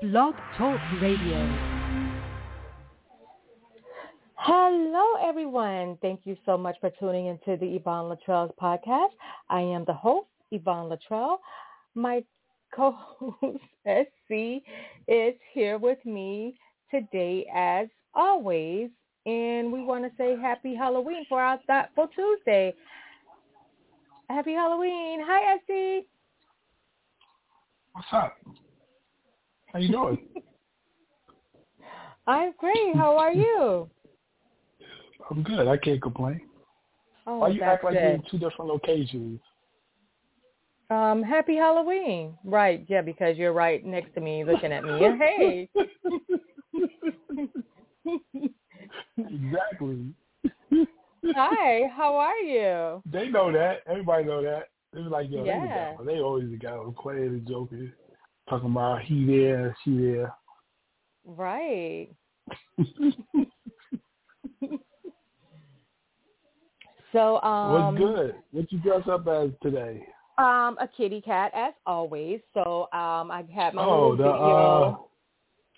Blog Talk Radio. Hello, everyone. Thank you so much for tuning into the Yvonne Latrell's podcast. I am the host, Yvonne Latrell. My co-host, SC, is here with me today as always. And we want to say happy Halloween for our Thoughtful Tuesday. Happy Halloween. Hi, SC. What's up? How you doing? I'm great. How are you? I'm good. I can't complain. Oh, Why you act like you're in two different locations? Um, happy Halloween. Right, yeah, because you're right next to me looking at me. Hey. exactly. Hi, how are you? They know that. Everybody know that. They be like, yo, they, Yeah. the guy. they always the guy who playing and joking, talking about he there, she there. Right. So um What's good? What you dress up as today? um a kitty cat as always. So um I had my oh, the video. uh,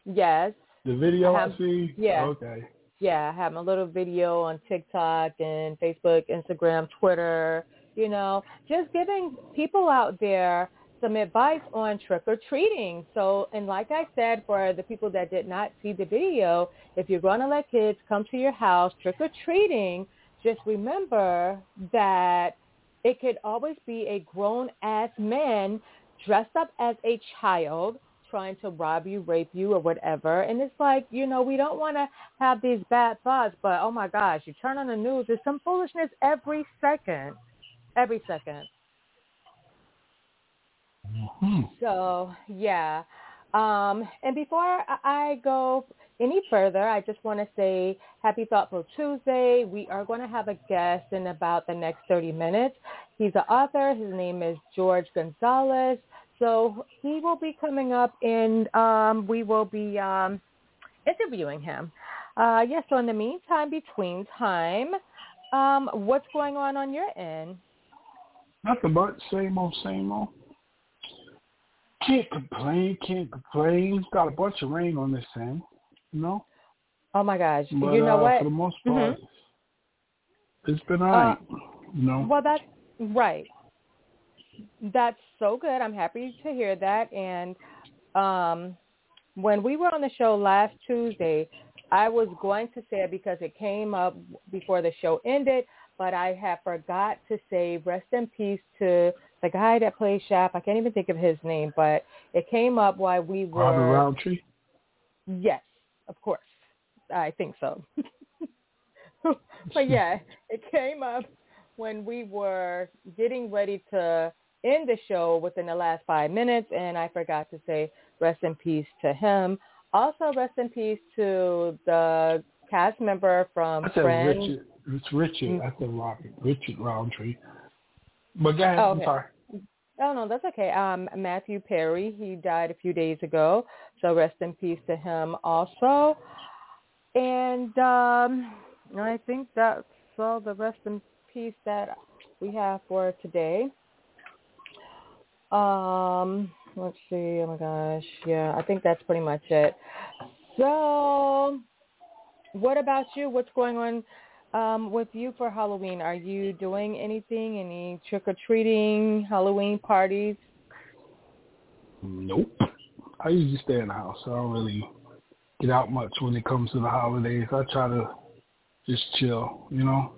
yes. the video I I, see. yeah. Okay. Yeah, I have my little video on TikTok and Facebook, Instagram, Twitter, you know, just giving people out there some advice on trick or treating. So, and like I said, for the people that did not see the video, if you're going to let kids come to your house trick or treating, just remember that it could always be a grown ass man dressed up as a child trying to rob you, rape you, or whatever. And it's like, you know, we don't want to have these bad thoughts, but oh my gosh, you turn on the news, there's some foolishness every second, every second. Hmm. So yeah. Um, and before I go any further, I just want to say happy Thoughtful Tuesday. We are going to have a guest in about the next 30 minutes. He's an author. His name is George Gonzalez. So he will be coming up and um, we will be um, interviewing him. Uh, yes, so in the meantime, between time, um, what's going on on your end? Nothing but same old, same old. Can't complain, can't complain. Got a bunch of rain on this thing, you know. Oh my gosh. But, you know uh, what? For the most Mhm. part, it's been alright. you know. Well, that's right. That's so good. I'm happy to hear that. And um, when we were on the show last Tuesday, I was going to say it because it came up before the show ended, but I had forgot to say rest in peace to the guy that plays Shaft. I can't even think of his name, but it came up while we were. Robert Roundtree. Yes, of course. I think so. but yeah, it came up when we were getting ready to end the show within the last five minutes, and I forgot to say rest in peace to him. Also, rest in peace to the cast member from I said Friends. Richard. It's Richard. I said Robert. Richard Roundtree. But go ahead. Oh, I'm sorry. Oh no, that's okay. Um, Matthew Perry, he died a few days ago, so rest in peace to him also. And um, I think that's all the rest in peace that we have for today. Um, let's see. Oh my gosh, yeah, I think that's pretty much it. So, what about you? What's going on um, with you for Halloween? Are you doing anything? Any trick or treating, Halloween parties? Nope. I usually stay in the house. I don't really get out much when it comes to the holidays. I try to just chill, you know.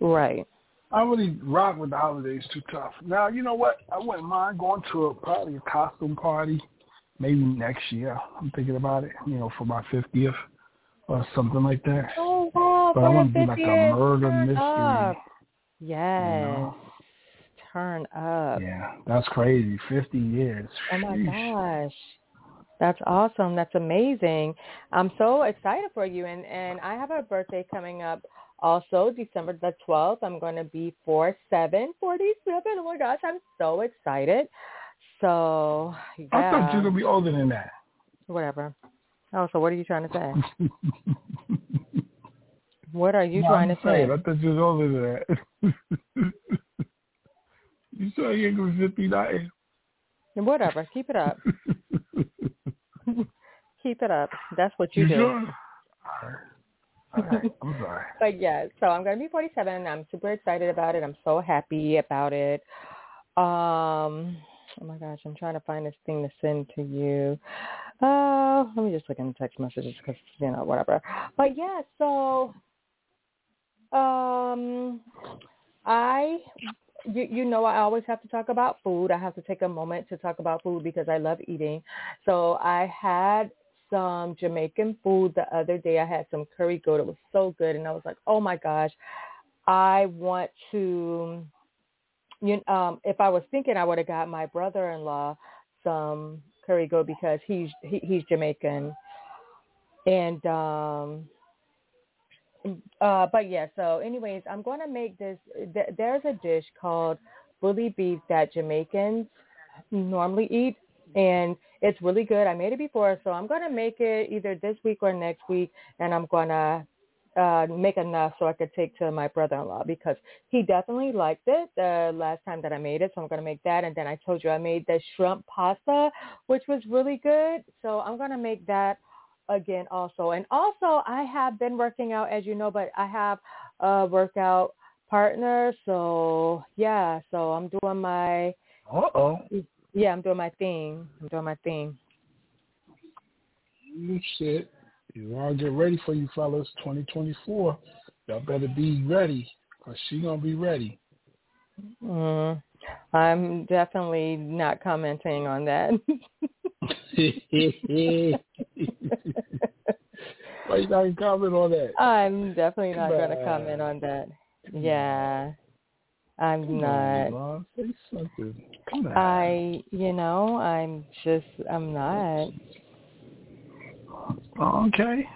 Right. I really rock with the holidays too tough. Now, you know what? I wouldn't mind going to a probably a costume party maybe next year. I'm thinking about it, you know, for my 50th or something like that. Oh But I want to do like a murder mystery. up. Yes. know? Turn up. Yeah, that's crazy. 50 years. Oh my gosh. That's awesome. That's amazing. I'm so excited for you and and I have a birthday coming up also December the 12th. I'm going to be 4747. Oh my gosh, I'm so excited. So, yeah. I thought you were going to be older than that. Whatever. Oh, so what are you trying to say? What are you No, trying I'm to say? saying, I thought you was older than that. you sure you ain't going to 59? Whatever. Keep it up. keep it up. That's what you, You do. sure? All right. All right. I'm sorry. But yeah, so I'm gonna be 47. I'm super excited about it. I'm so happy about it. Um, oh my gosh, I'm trying to find this thing to send to you. Uh, let me just look in the text messages because you know whatever. But yeah, so um, I you you know I always have to talk about food. I have to take a moment to talk about food because I love eating. So I had some Jamaican food the other day. I had some curry goat. It was so good, and I was like, oh my gosh, I want to. You um, if I was thinking, I would have got my brother-in-law some curry goat because he's he, he's Jamaican, and um, uh, but yeah. So, anyways, I'm going to make this. Th- there's a dish called bully beef that Jamaicans normally eat, and it's really good. I made it before, so I'm going to make it either this week or next week, and I'm going to uh make enough so I could take to my brother-in-law because he definitely liked it the last time that I made it. So I'm going to make that. And then I told you I made the shrimp pasta, which was really good. So I'm going to make that again also. And also I have been working out, as you know, but I have a workout partner. So yeah, so I'm doing my, Uh-oh. yeah, I'm doing my thing. I'm doing my thing. You shit. You want to get ready for you fellas. 2024. Y'all better be ready because she going to be ready. Mm, I'm definitely not commenting on that. Why you not comment on that? I'm definitely not going to comment on. that. Yeah, I'm Come not. on, Say something. Come on. I, you know, I'm just, I'm not. Okay.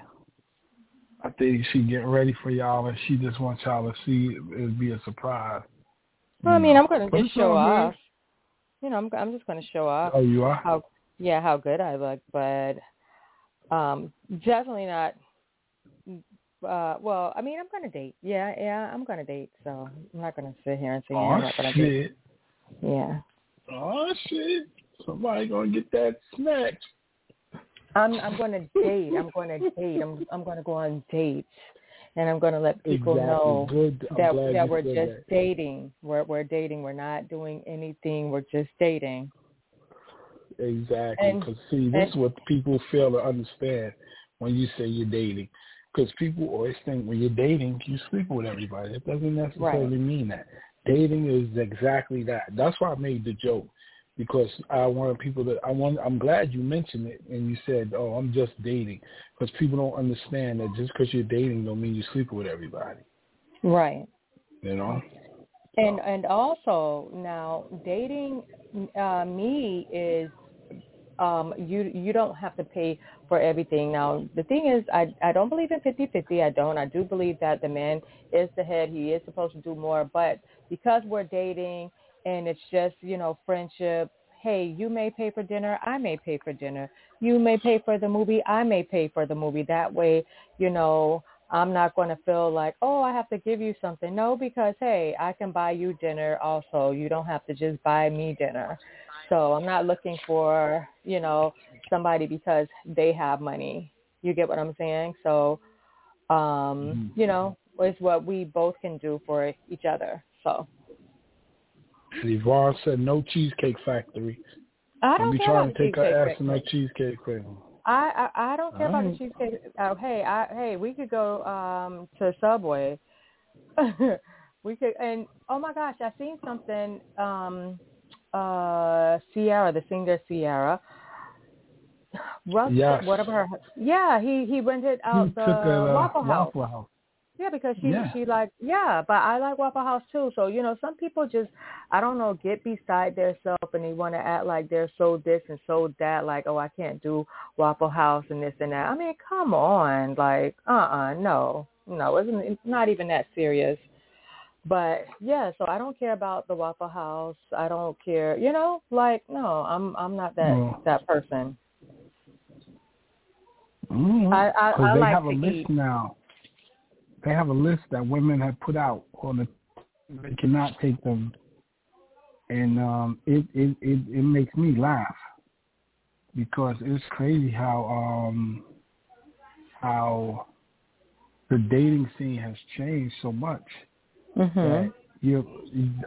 I think she getting ready for y'all, and she just wants y'all to see it, be a surprise. Well, I mean, I'm going to just show off. You know, I'm, I'm just going to show off Oh, you are. how, yeah, how good I look, but um, definitely not. Uh, well, I mean, I'm going to date. Yeah, yeah, I'm going to date. So I'm not going to sit here and say yeah, I'm Oh not going to date. Yeah, Oh shit! Somebody gonna get that snatch. I'm, I'm going to date. I'm going to date. I'm, I'm going to go on dates, and I'm going to let people exactly. know Good. That that we're just that. dating. We're we're dating. We're not doing anything. We're just dating. Exactly. Because see, this and- is what people fail to understand when you say you're dating. Because people always think when you're dating, you sleep with everybody. It doesn't necessarily mean that. Dating is exactly that. That's why I made the joke. Because I want people to. I want. I'm glad you mentioned it and you said, "Oh, I'm just dating," because people don't understand that just because you're dating don't mean you sleep with everybody. Right. You know. And and also now dating uh, me is um you you don't have to pay for everything. Now the thing is I I don't believe in fifty fifty. I don't. I do believe that the man is the head. He is supposed to do more, but because we're dating and it's just, you know, friendship, hey, you may pay for dinner, I may pay for dinner. You may pay for the movie, I may pay for the movie. That way, you know, I'm not going to feel like, oh, I have to give you something. No, because hey, I can buy you dinner also. You don't have to just buy me dinner. So I'm not looking for, you know, somebody because they have money. You get what I'm saying? So, um, Mhm. you know, it's what we both can do for each other. So And Yvonne said no cheesecake factory. I Don't care trying about to take cheesecake ass to no cheesecake factory. I, I I don't care about the cheesecake. Uh, hey, I hey, we could go um to Subway. we could and oh my gosh, I seen something um uh Ciara, the singer Ciara. Russ, Yes. whatever her yeah, he he rented out He the took a uh, Waffle House. Waffle House. Yeah, because she Yeah. she like yeah, but I like Waffle House too. So you know, some people just I don't know get beside themselves and they want to act like they're so this and so that. Like oh, I can't do Waffle House and this and that. I mean, come on, like uh uh no no, it's not even that serious. But yeah, so I don't care about the Waffle House. I don't care, you know, like no, I'm I'm not that that person. Mm-hmm. I I, I they like have a list eat. now. They have a list that women have put out on the. They cannot take them, and um, it, it it it makes me laugh. because it's crazy how um how the dating scene has changed so much Mhm. that you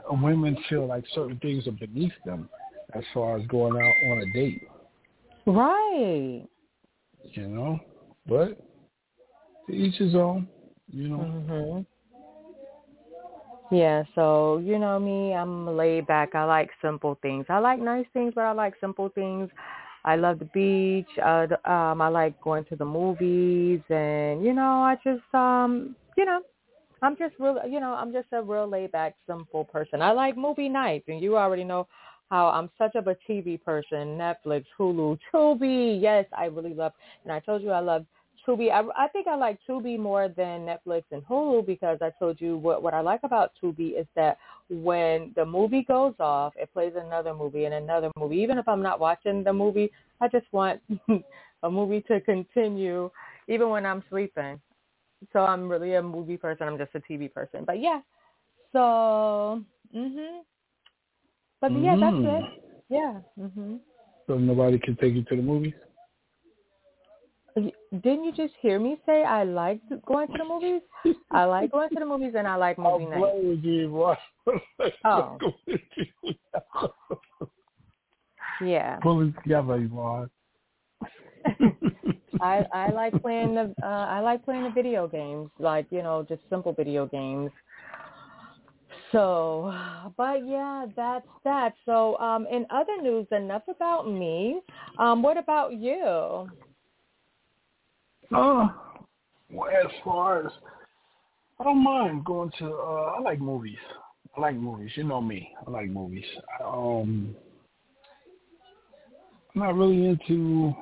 women feel like certain things are beneath them as far as going out on a date. Right. You know, but to each his own. You know. Mhm. Yeah, so you know me, I'm laid back. I like simple things. I like nice things, but I like simple things. I love the beach. Uh, um, I like going to the movies, and you know, I just, um, you know, I'm just real. You know, I'm just a real laid back, simple person. I like movie nights, and you already know how I'm such of a TV person. Netflix, Hulu, Tubi. Yes, I really love. And I told you I love Tubi. I, I think I like Tubi more than Netflix and Hulu because I told you what what I like about Tubi is that when the movie goes off, it plays another movie and another movie. Even if I'm not watching the movie, I just want a movie to continue, even when I'm sleeping. So I'm really a movie person. I'm just a TV person. But yeah, so mhm. But yeah, that's Mhm. it. Yeah. Mhm. So nobody can take you to the movies. Didn't you just hear me say I like going to the movies? I like going to the movies and I like movie I'll nights. with you. Oh. Yeah. Together, Yvonne. I I like playing the uh I like playing the video games, like, you know, just simple video games. So, but yeah, that's that. So, um in other news, enough about me. Um what about you? Uh, well, as far as I don't mind going to. uh I like movies. I like movies. You know me. I like movies. Um, I'm not really into.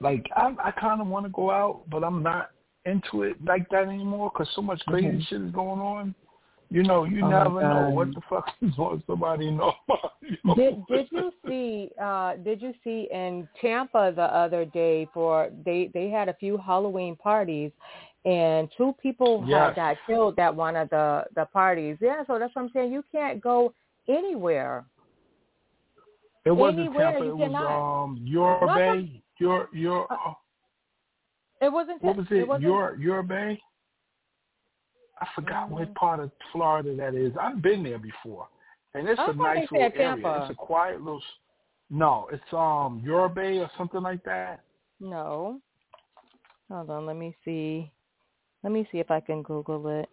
Like I, I kind of want to go out, but I'm not into it like that anymore because so much crazy Mhm. shit is going on. You know, you Oh never know what the fuck is going somebody know. you know? Did did you see uh did you see in Tampa the other day for they they had a few Halloween parties and two people Yes. had got killed at one of the the parties. Yeah, so that's what I'm saying. You can't go anywhere. It wasn't Anywhere, Tampa. you It was um your No, no. bay. Your your Uh, It wasn't what was it it? Your your bay. I forgot what Mhm. part of Florida that is. I've been there before, and it's I a nice little area. Tampa. It's a quiet little. No, it's um your bay or something like that. No. Hold on, let me see. Let me see if I can Google it.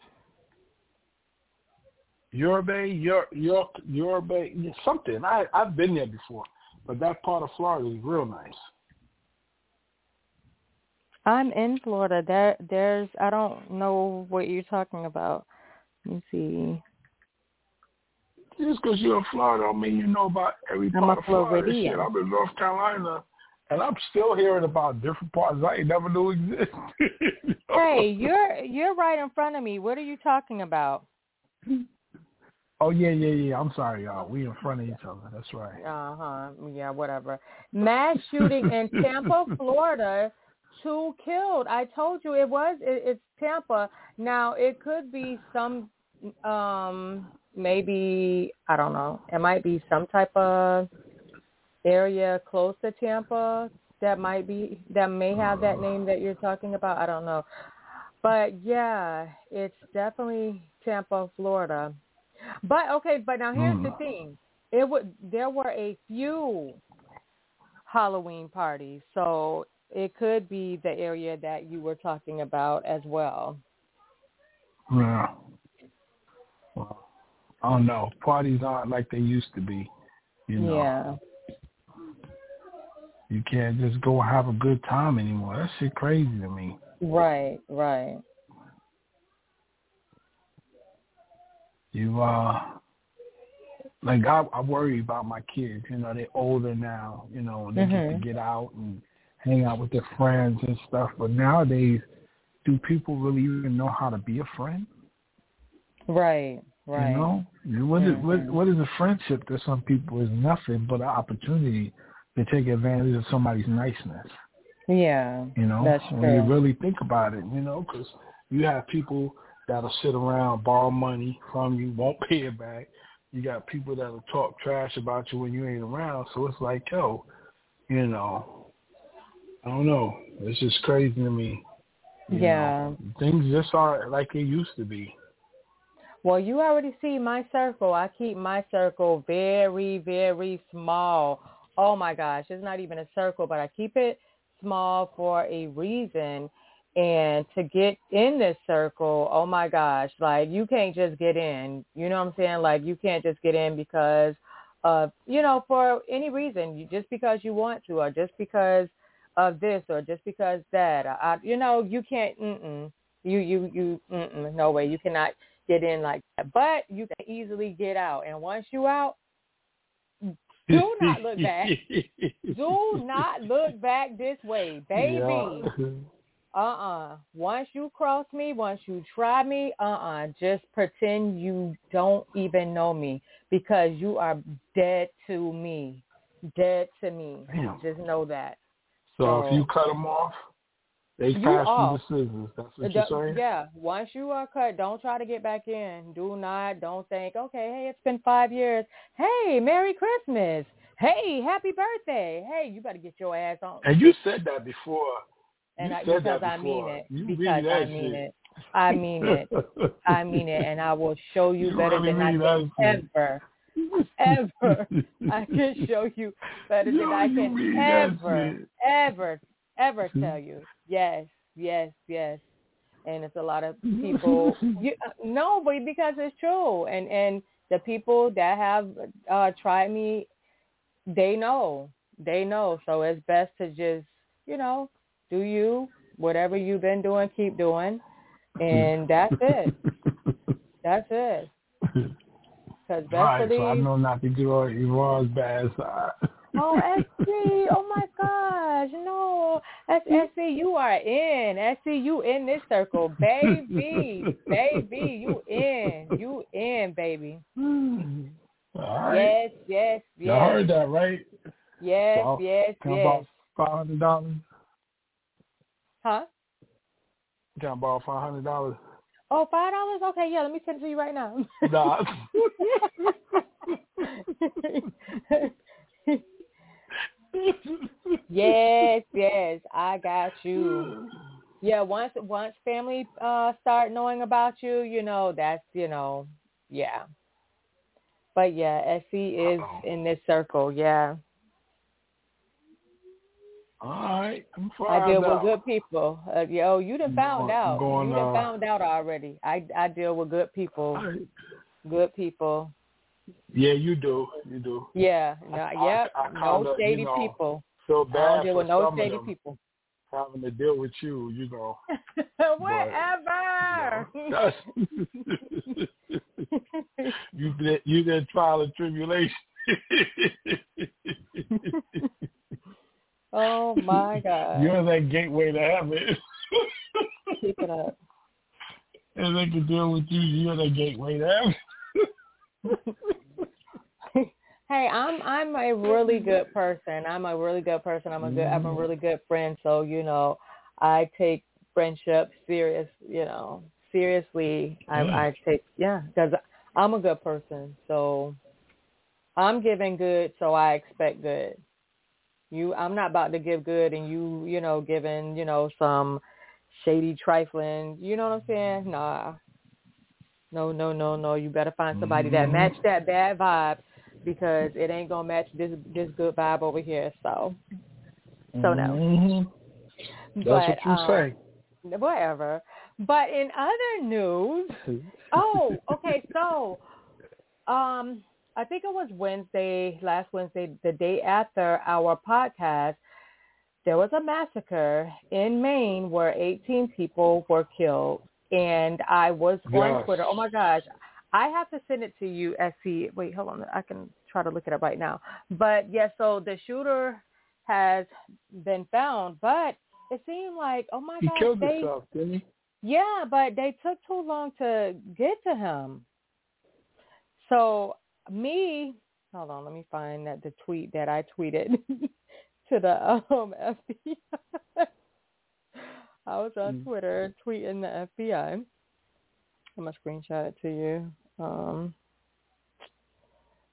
Your bay, your your your bay, something. I I've been there before, but that part of Florida is real nice. I'm in Florida. There there's I don't know what you're talking about. Let me see. Just because you're in Florida, don't mean you know about every I'm part of Florida. Shit, I'm in North Carolina, and I'm still hearing about different parts I ain't never knew existed. Hey, you're you're right in front of me. What are you talking about? Oh yeah, yeah, yeah. I'm sorry, y'all. We in front of each other. That's right. Uh huh. Yeah, whatever. Mass shooting in Tampa, Florida. Two killed. I told you it was. It, it's Tampa. Now it could be some. Um, maybe I don't know. It might be some type of area close to Tampa that might be that may have that name that you're talking about. I don't know. But yeah, it's definitely Tampa, Florida. But okay, but now here's the Mm. thing. It would there were a few Halloween parties, so it could be the area that you were talking about as well. Yeah. Well, I don't know. Parties aren't like they used to be. You know, Yeah. you can't just go have a good time anymore. That shit crazy to me. Right, right. You uh, like I, I worry about my kids. You know, they're older now. You know, and they get Mhm. to get out and hang out with their friends and stuff. But nowadays, do people really even know how to be a friend? Right, right. You know, what is what Mhm. what is a friendship to some people is nothing but an opportunity to take advantage of somebody's niceness. Yeah. You know, That's when you really think about it, you know, because you have people that'll sit around, borrow money from you, won't pay it back. You got people that'll talk trash about you when you ain't around. So it's like, yo, you know, I don't know. It's just crazy to me. yeah. Know, things just aren't like they used to be. Well, you already see my circle. I keep my circle very, very small. Oh my gosh, it's not even a circle, but I keep it small for a reason. And to get in this circle, oh my gosh, like you can't just get in. You know what I'm saying? Like you can't just get in because of, you know, for any reason, you, just because you want to or just because of this or just because that. I, you know, you can't, mm-mm. You, you, you, mm-mm. no way. You cannot get in like that. But you can easily get out. And once you out, do not look back. do not look back this way, baby. Yeah. Uh-uh. Once you cross me, once you try me, uh-uh. Just pretend you don't even know me because you are dead to me. Dead to me. Damn. Just know that. So, if you cut them off, they pass you the scissors. That's what you're saying? Yeah. Once you are cut, don't try to get back in. Do not. Don't think, okay, hey, it's been five years. Hey, Merry Christmas. Hey, happy birthday. Hey, you better get your ass on. And you said that before. And you I, said because that I mean it. You because I mean shit. it. I mean it. I mean it. And I will show you, you better really than I can ever. Ever. I can show you better Yo, than I can ever, ever, ever tell you. Yes, yes, yes. And it's a lot of people. you, no, but because it's true. And and the people that have uh, tried me, they know. They know. So it's best to just, you know, do you whatever you've been doing, keep doing, and that's it. that's it. Because best right, so I know not to get on Yvonne's bad side. oh, SC, oh my gosh, no. That's SC, you are in. SC, you in this circle. Baby, baby, you in. You in, baby. All right. Yes, yes, yes. Y'all heard that, right? Yes, So, yes, Can I yes. borrow five hundred dollars? Huh? Can I borrow five hundred dollars? Oh, five dollars? Okay, yeah, let me send it to you right now. Nah. yes, yes, I got you. Yeah, once once family uh start knowing about you, you know, that's you know, yeah. But yeah, SC is Uh-oh. in this circle, yeah. All right, I'm I deal out. with good people. Uh, yo, you done found going- out. going, you done uh, found out already. I I deal with good people. Right. Good people. Yeah, you do. You do. Yeah. No, I- yep. I no kinda, shady you know, people. I bad don't deal with no shady people. having to deal with you. You know. Whatever. You, know. you did. You did trial and tribulation. oh my God. You're that gateway to heaven. Keep it up. and they can deal with you. You're the gateway to heaven. hey, I'm I'm a really good person. I'm a really good person. I'm a good I'm a mm-hmm. really good friend. So you know, I take friendship serious. You know, seriously. I Yeah. I take yeah because I'm a good person. So I'm giving good, so I expect good. You, I'm not about to give good, and you, you know, giving, you know, some shady trifling. You know what I'm saying? Nah. No, no, no, no. You better find somebody that Mhm. match that bad vibe because it ain't gonna match this this good vibe over here. So, so no. Mhm. That's but, what you um, say. Whatever. But in other news, oh, okay. So, um, I think it was Wednesday, last Wednesday, the day after our podcast, there was a massacre in Maine where 18 people were killed. And I was on Yes. Twitter. Oh my gosh. I have to send it to you, SC. Wait, hold on. I can try to look it up right now. But yeah, so the shooter has been found, but it seemed like, oh my He gosh, killed they, himself, didn't he? yeah, but they took too long to get to him. So me, hold on, let me find that the tweet that I tweeted to the um FBI. I was on Mm. Twitter tweeting the FBI. I'm gonna screenshot it to you. Um,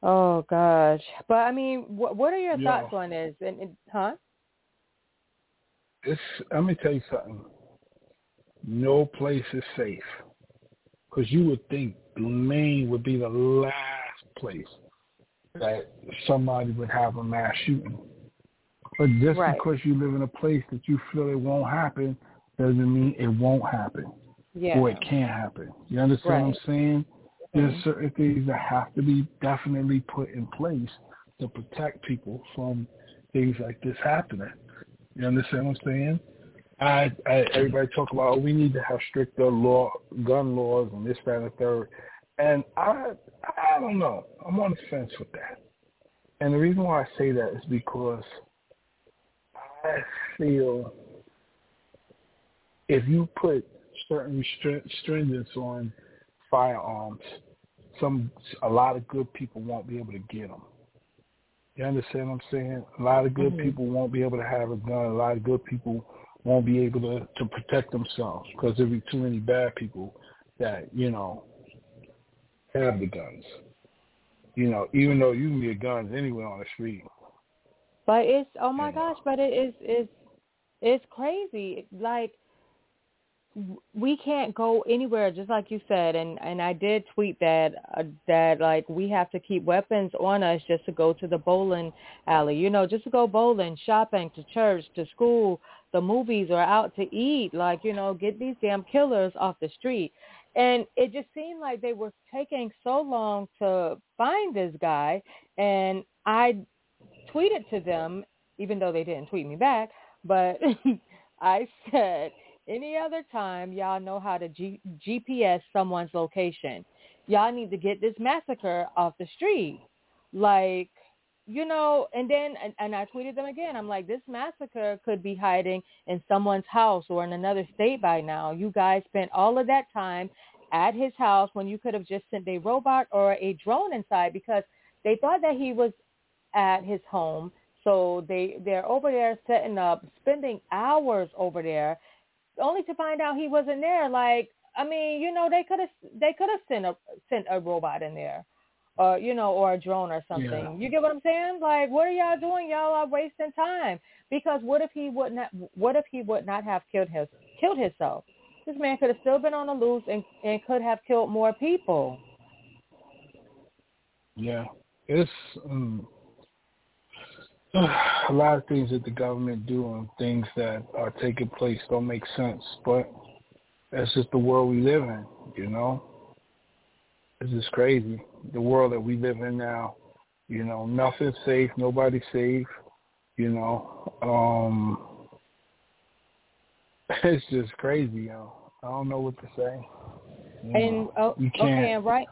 Oh gosh, but I mean, what what are your Yeah. thoughts on this? And, and huh? It's. Let me tell you something. No place is safe because you would think Maine would be the last place that somebody would have a mass shooting. But just Right. because you live in a place that you feel it won't happen doesn't mean it won't happen Yeah. or it can't happen. You understand what I'm saying? There's Mhm. certain things that have to be definitely put in place to protect people from things like this happening. You understand what I'm saying? I, I everybody talk about oh, we need to have stricter law, gun laws, and this, that, and the third. And I, I don't know. I'm on the fence with that. And the reason why I say that is because I feel if you put certain stringents on firearms, some a lot of good people won't be able to get them. You understand what I'm saying? A lot of good Mhm. people won't be able to have a gun. A lot of good people won't be able to to protect themselves because there'll be too many bad people that you know have the guns. You know, even though you can get guns anywhere on the street. But it's oh my gosh, but it is it's it's crazy. Like we can't go anywhere, just like you said, and and I did tweet that uh, that like we have to keep weapons on us just to go to the bowling alley, you know, just to go bowling, shopping, to church, to school, the movies, or out to eat. Like you know, get these damn killers off the street. And it just seemed like they were taking so long to find this guy, and I tweeted to them, even though they didn't tweet me back, but I said, any other time y'all know how to G- GPS someone's location, y'all need to get this massacre off the street. Like, you know, and then, and, and I tweeted them again. I'm like, this massacre could be hiding in someone's house or in another state by now. You guys spent all of that time at his house when you could have just sent a robot or a drone inside because they thought that he was at his home. So they they're over there setting up, spending hours over there, only to find out he wasn't there. Like I mean, you know, they could have they could have sent a sent a robot in there, or you know, or a drone or something. Yeah. You get what I'm saying? Like, what are y'all doing? Y'all are wasting time. Because what if he would not? What if he would not have killed his killed himself? This man could have still been on the loose and and could have killed more people. Yeah, it's um, a lot of things that the government do and things that are taking place don't make sense, but that's just the world we live in, you know. It's just crazy. The world that we live in now, you know, nothing's safe, nobody's safe, you know. Um it's just crazy, yo. I don't know what to say. You And know, oh, okay, and right.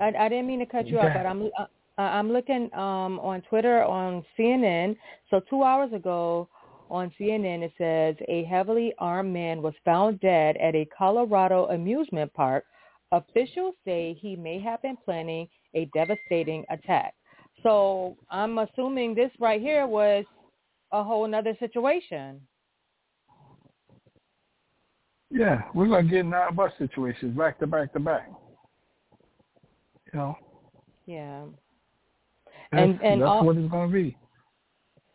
I, I didn't mean to cut you off, but I'm uh, I'm looking um, on Twitter on CNN. So two hours ago on CNN, it says a heavily armed man was found dead at a Colorado amusement park. Officials say he may have been planning a devastating attack. So I'm assuming this right here was a whole nother situation. Yeah, we're gonna get in our bus situations back to back to back. You know, Yeah. that's, And- and that's all- what it's gonna be.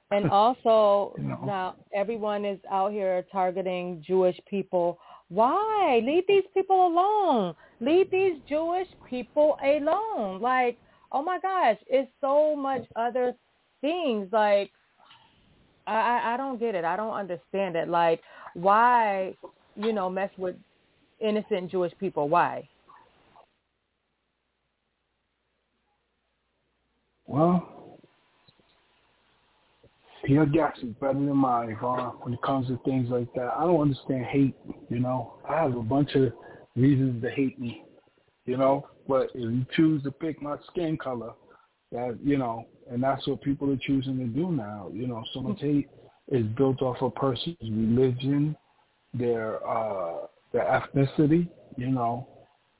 And also You know. now everyone is out here targeting Jewish people. Why? Leave these people alone. Leave these Jewish people alone. Like, oh my gosh, it's so much other things. Like, I I, don't get it. I don't understand it. Like, why, you know, mess with innocent Jewish people? Why? Well, your guess is better than mine, Yvonne, when it comes to things like that. I don't understand hate, you know. I have a bunch of reasons to hate me, you know. But if you choose to pick my skin color, that you know, and that's what people are choosing to do now. You know, so much hate is built off a person's religion, their uh their ethnicity, you know.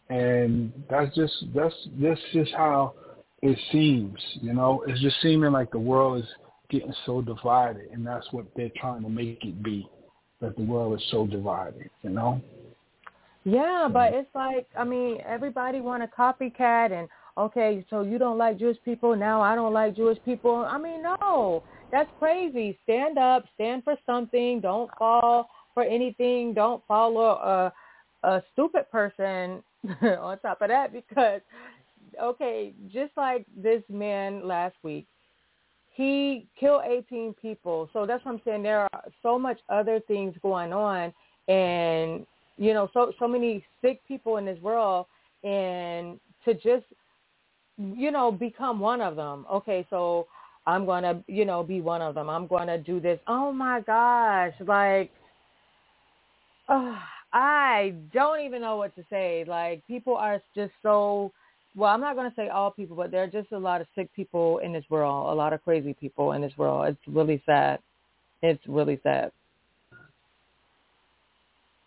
And that's just that's that's just how it seems, you know, it's just seeming like the world is getting so divided, and that's what they're trying to make it be, that the world is so divided, you know. Yeah, but it's like I mean, everybody want to copycat and okay, so you don't like Jewish people, now I don't like Jewish people. I mean, no, that's crazy. Stand up, stand for something. Don't fall for anything. Don't follow a, a stupid person on top of that because, okay, just like this man last week, he killed 18 people. So that's what I'm saying. There are so much other things going on and, you know, so, so many sick people in this world and to just you know, become one of them. Okay, so I'm to, you know, be one of them. I'm to do this. Oh my gosh, like oh, I don't even know what to say. Like people are just so well, I'm not going to say all people, but there are just a lot of sick people in this world, a lot of crazy people in this world. It's really sad. It's really sad.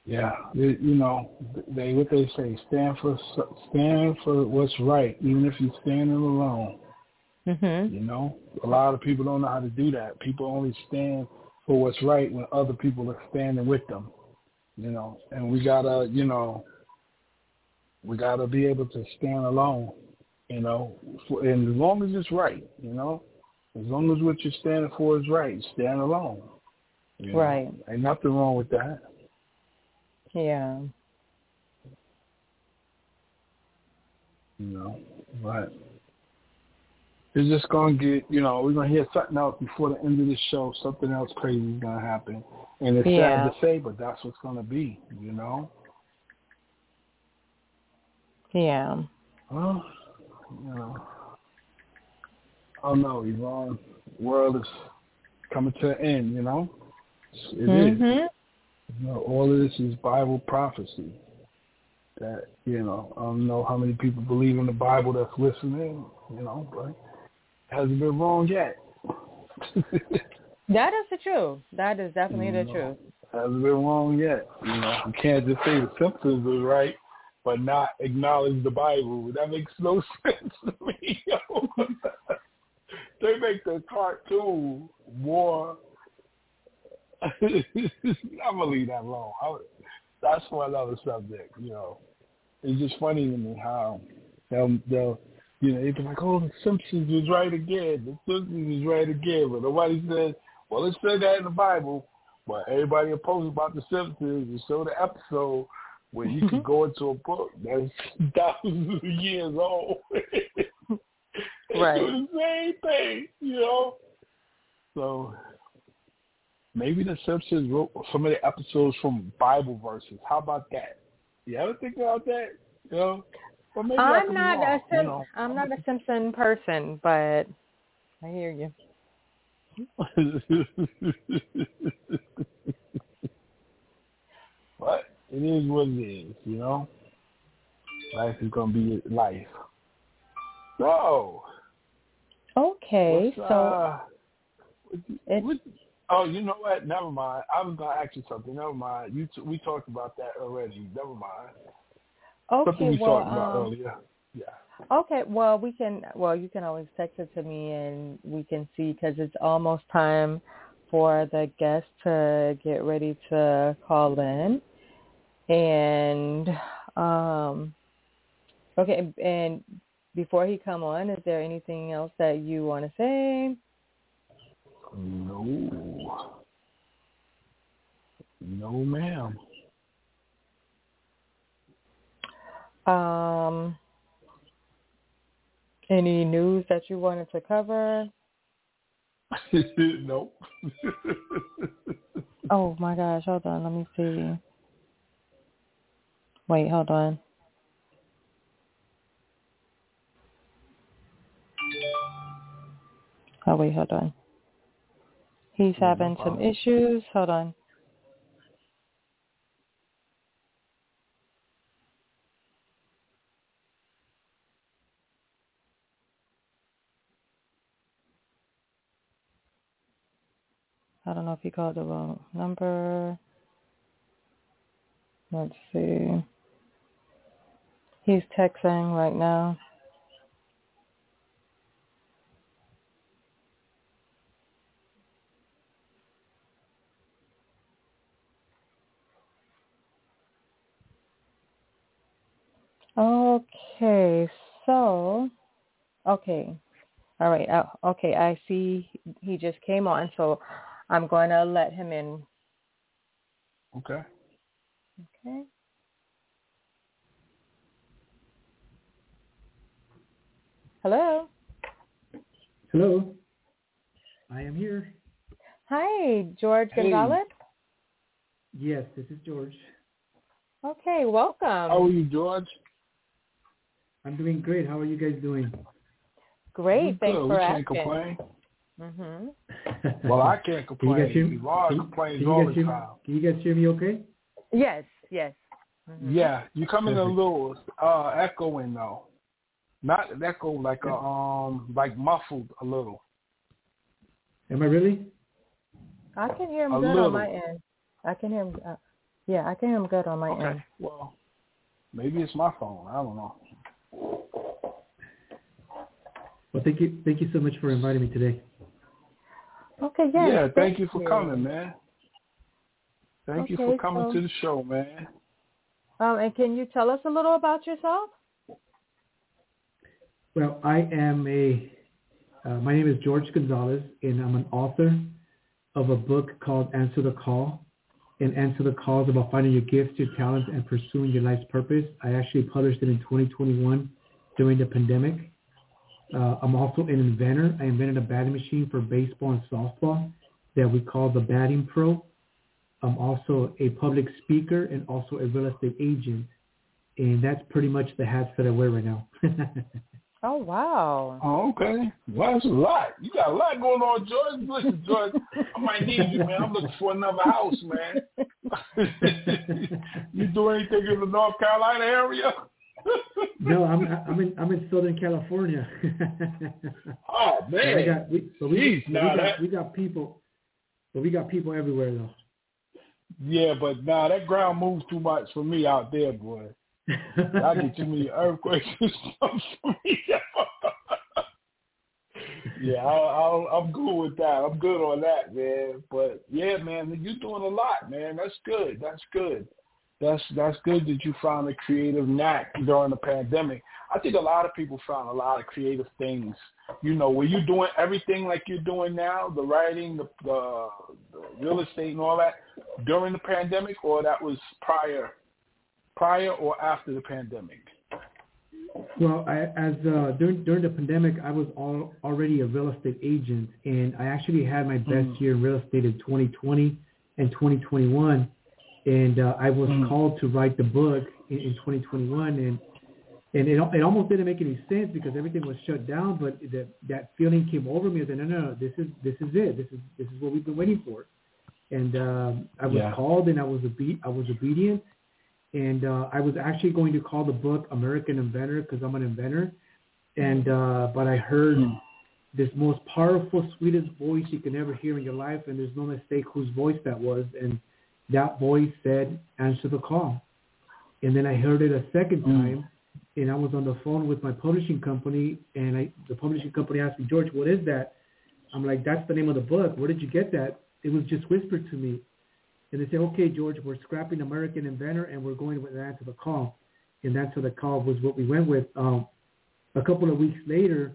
Yeah, you know, they what they say, stand for stand for what's right, even if you're standing alone. Mm-hmm. You know, a lot of people don't know how to do that. People only stand for what's right when other people are standing with them. You know, and we gotta, you know, we gotta be able to stand alone. You know, for, and as long as it's right, you know, as long as what you're standing for is right, stand alone. You know? Right. Ain't nothing wrong with that. Yeah. You know, but it's just gonna get. You know, we're gonna hear something else before the end of the show. Something else crazy is gonna happen, and it's yeah. sad to say, but that's what's gonna be. You know. Yeah. Well, you know. I don't know, Yvonne. The world is coming to an end. You know. It mm-hmm. is. You know, all of this is Bible prophecy. That you know, I don't know how many people believe in the Bible that's listening. You know, but it hasn't been wrong yet. that is the truth. That is definitely you the know, truth. Hasn't been wrong yet. You know, you can't just say the Simpsons was right, but not acknowledge the Bible. That makes no sense to me. they make the cartoon more I'm gonna leave that alone. I, that's for another subject. You know, it's just funny to me how they'll they'll you know they'll be like, oh, the Simpsons was right again. The Simpsons was right again, but nobody says, well, it said that in the Bible. But everybody opposed about the Simpsons and show the episode where you can go into a book that's thousands of years old. right. do the same thing, you know. So maybe the Simpsons wrote some of the episodes from Bible verses. How about that? You ever think about that? You know, well, maybe I'm not wrong, a Sim- you know? I'm not a Simpson person, but I hear you. but it is what it is, you know. Life is gonna be life. So. Okay, so. Uh, what, what, Oh, you know what? Never mind. I was gonna ask you something. Never mind. You t- we talked about that already. Never mind. Okay, something we well, talked about um, earlier. Yeah. Okay, well, we can. Well, you can always text it to me, and we can see because it's almost time for the guest to get ready to call in. And um, okay, and before he come on, is there anything else that you want to say? No. No, ma'am. Um, any news that you wanted to cover? nope. oh my gosh, hold on, let me see. Wait, hold on. Oh wait, hold on. He's having some issues. Hold on. I don't know if he called the wrong number. Let's see. He's texting right now. Okay, so Okay. All right. Uh, okay. I see he just came on, so I'm going to let him in. Okay. Okay. Hello. Hello. I am here. Hi, George Hey. Gonzalez. Yes, this is George. Okay, welcome. How are you, George? I'm doing great. How are you guys doing? Great. Thanks for we can't asking. complain. Mhm. Well, I can't Can you guys hear complain. me? Can, complains can you guys hear me? Can you guys hear me okay? Yes. Yes. Mhm. Yeah, you're coming a Perfect. little uh echoing though. Not an echo like a um like muffled a little. Am I really? I can hear him A good little. on my end. I can hear him. Uh, yeah, I can hear him good on my Okay. end. Well, maybe it's my phone. I don't know. Well, thank you. Thank you so much for inviting me today. Okay. Yes, yeah, thank you for coming, man. Thank you for coming so- to the show, man. Um, and can you tell us a little about yourself? Well, I am a. Uh, my name is George Gonzalez, and I'm an author of a book called Answer the Call. And Answer the Call is about finding your gifts, your talents, and pursuing your life's purpose. I actually published it in 2021 during the pandemic. Uh, I'm also an inventor. I invented a batting machine for baseball and softball that we call the Batting Pro. I'm also a public speaker and also a real estate agent. And that's pretty much the hats that I wear right now. Oh wow. Oh, okay. Well, that's a lot. You got a lot going on, George. Listen, George, I might need you, man. I'm looking for another house, man. you do anything in the North Carolina area? no, I'm I'm in I'm in Southern California. Oh But I man. got we, but we, Jeez, but now we got that- we got people, but we got people everywhere though. Yeah, but nah, that ground moves too much for me out there, boy. I get too many earthquakes and stuff for me. yeah, I, I'm good with that. I'm good on that, man. But yeah, man, you're doing a lot, man. That's good. That's good. That's that's good that you found a creative knack during the pandemic. I think a lot of people found a lot of creative things. You know, were you doing everything like you're doing now, the writing, the, the, the real estate, and all that during the pandemic, or that was prior, prior or after the pandemic? Well, I, as uh, during during the pandemic, I was all, already a real estate agent, and I actually had my best Mm. year in real estate in 2020 and 2021. And uh, I was Mm. called to write the book in, in 2021, and and it, it almost didn't make any sense because everything was shut down. But that that feeling came over me. I said, no, no, no, this is this is it. This is this is what we've been waiting for. And um, I was Yeah. called, and I was obe- I was obedient and uh, I was actually going to call the book American Inventor because I'm an inventor, and uh, but I heard Hmm. this most powerful, sweetest voice you can ever hear in your life, and there's no mistake whose voice that was, and that voice said, "Answer the call." And then I heard it a second Hmm. time, and I was on the phone with my publishing company, and I, the publishing company asked me, George, what is that? I'm like, that's the name of the book. Where did you get that? It was just whispered to me. And they say, okay, George, we're scrapping American Inventor and we're going with Answer the Call. And Answer the Call was what we went with. Um, a couple of weeks later,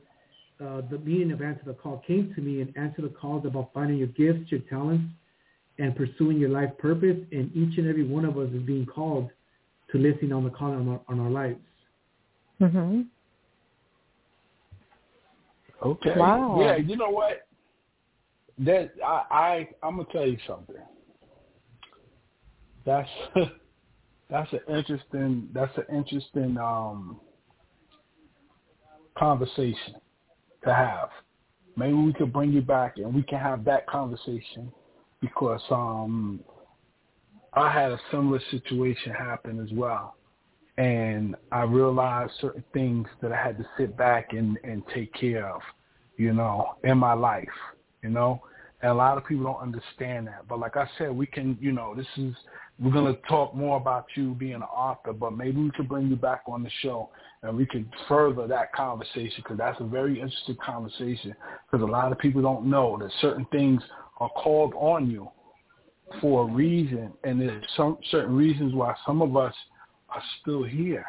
uh, the meaning of Answer the Call came to me, and Answer the Call is about finding your gifts, your talents, and pursuing your life purpose. And each and every one of us is being called to listen on the call on our, on our lives. Mhm. Okay. Wow. Yeah, you know what? That I, I I'm gonna tell you something. That's that's an interesting that's an interesting um conversation to have. Maybe we could bring you back and we can have that conversation because um I had a similar situation happen as well. And I realized certain things that I had to sit back and, and take care of, you know, in my life, you know. And a lot of people don't understand that. But like I said, we can, you know, this is, we're going to talk more about you being an author, but maybe we could bring you back on the show and we could further that conversation because that's a very interesting conversation because a lot of people don't know that certain things are called on you for a reason, and there's some certain reasons why some of us are still here,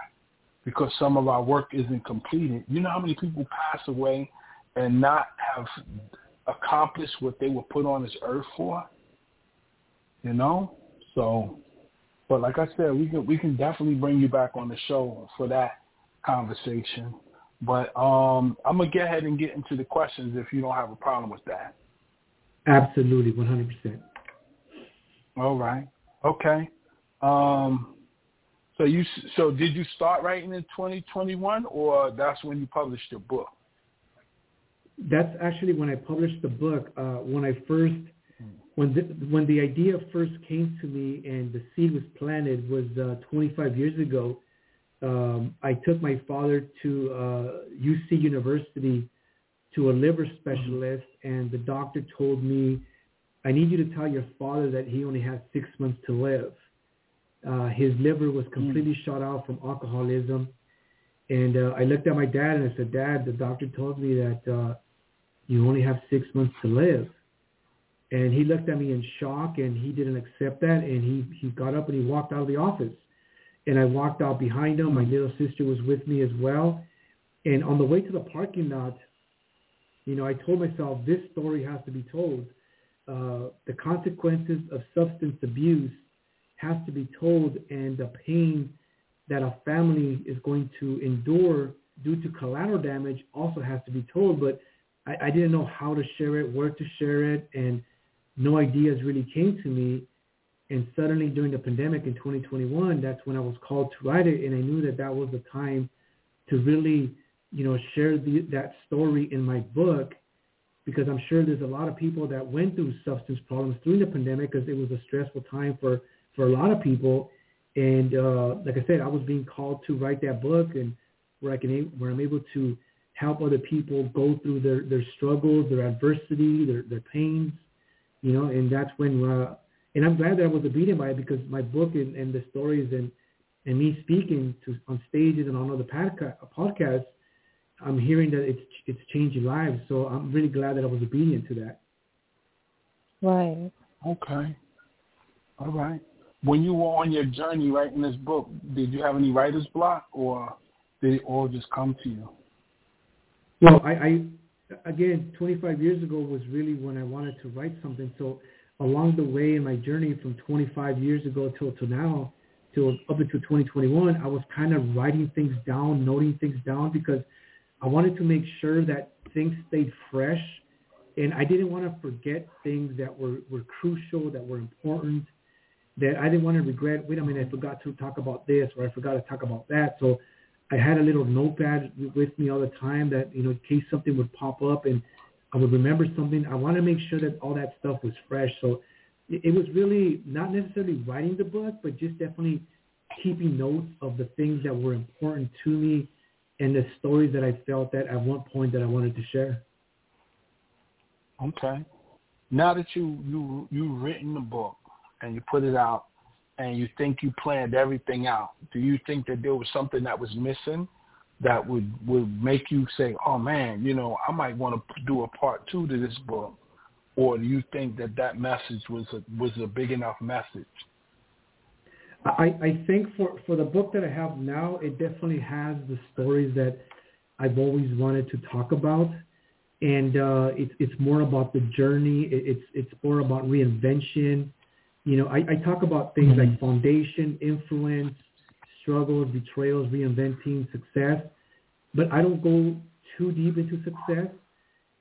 because some of our work isn't completed. You know how many people pass away and not have accomplished what they were put on this earth for? You know? So but like I said, we can we can definitely bring you back on the show for that conversation. But um, I'm gonna get ahead and get into the questions if you don't have a problem with that. Absolutely, 100%. All right. Okay. Um, so you so did you start writing in 2021, or that's when you published your book? That's actually when I published the book. Uh, when I first when the, when the idea first came to me and the seed was planted was uh, 25 years ago. Um, I took my father to uh, UC University to a liver specialist, and the doctor told me, "I need you to tell your father that he only has six months to live." Uh, his liver was completely mm. shut out from alcoholism, and uh, I looked at my dad and I said, "Dad, the doctor told me that uh, you only have six months to live." And he looked at me in shock and he didn't accept that and he, he got up and he walked out of the office. And I walked out behind him. My little sister was with me as well. And on the way to the parking lot, you know, I told myself this story has to be told. Uh, the consequences of substance abuse has to be told and the pain that a family is going to endure due to collateral damage also has to be told. But I, I didn't know how to share it, where to share it, and no ideas really came to me. And suddenly during the pandemic in 2021, that's when I was called to write it. And I knew that that was the time to really, you know, share the, that story in my book because I'm sure there's a lot of people that went through substance problems during the pandemic because it was a stressful time for, for a lot of people. And uh, like I said, I was being called to write that book and where I can, where I'm able to help other people go through their, their struggles, their adversity, their, their pains, you know, and that's when, uh, and I'm glad that I was obedient by it because my book and, and the stories and, and me speaking to on stages and on other podcasts, I'm hearing that it's it's changing lives. So I'm really glad that I was obedient to that. Right. Okay. All right. When you were on your journey writing this book, did you have any writer's block, or did it all just come to you? Well, I, I again, 25 years ago was really when I wanted to write something. So along the way in my journey from 25 years ago till to now, till up until 2021, I was kind of writing things down, noting things down because I wanted to make sure that things stayed fresh. And I didn't want to forget things that were, were crucial, that were important, that I didn't want to regret, wait a minute, I forgot to talk about this or I forgot to talk about that. So I had a little notepad with me all the time that, you know, in case something would pop up and I would remember something. I want to make sure that all that stuff was fresh. So it, was really not necessarily writing the book, but just definitely keeping notes of the things that were important to me and the stories that I felt that at one point that I wanted to share. Okay. Now that you you you've written the book and you put it out, and you think you planned everything out, do you think that there was something that was missing that would would make you say, "Oh man, you know, I might want to do a part two to this book," or do you think that that message was a was a big enough message? I, I think for for the book that I have now, it definitely has the stories that I've always wanted to talk about, and uh, it's it's more about the journey. It, it's it's more about reinvention you know, I, I talk about things mm-hmm. like foundation, influence, struggles, betrayals, reinventing, success, but I don't go too deep into success.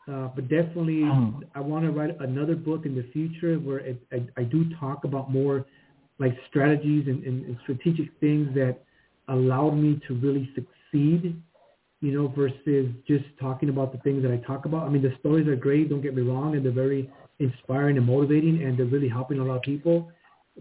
Uh, but definitely, mm-hmm. I want to write another book in the future where it, I, I do talk about more like strategies and, and, and strategic things that allowed me to really succeed, you know, versus just talking about the things that I talk about. I mean, the stories are great, don't get me wrong, and they're very inspiring and motivating, and they're really helping a lot of people.